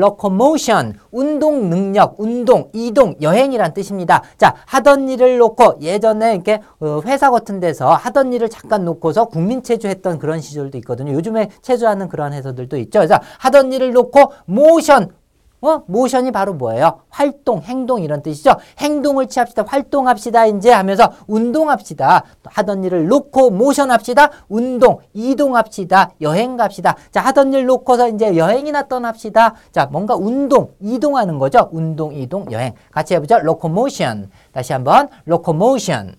locomotion, 운동 능력, 운동, 이동, 여행이란 뜻입니다. 자, 하던 일을 놓고 예전에 이렇게 어, 회사 같은 데서 하던 일을 잠깐 놓고서 국민 체조했던 그런 시절도 있거든요. 요즘에 체조하는 그런 회사들도 있죠. 그래서 하던 일을 놓고 motion, 어? 모션이 바로 뭐예요? 활동, 행동 이런 뜻이죠. 행동을 취합시다. 활동합시다. 이제 하면서 운동합시다. 하던 일을 놓고 모션합시다. 운동, 이동합시다. 여행 갑시다. 자, 하던 일 놓고서 이제 여행이나 떠납시다. 자, 뭔가 운동, 이동하는 거죠. 운동, 이동, 여행. 같이 해보죠. locomotion. 다시 한번 locomotion.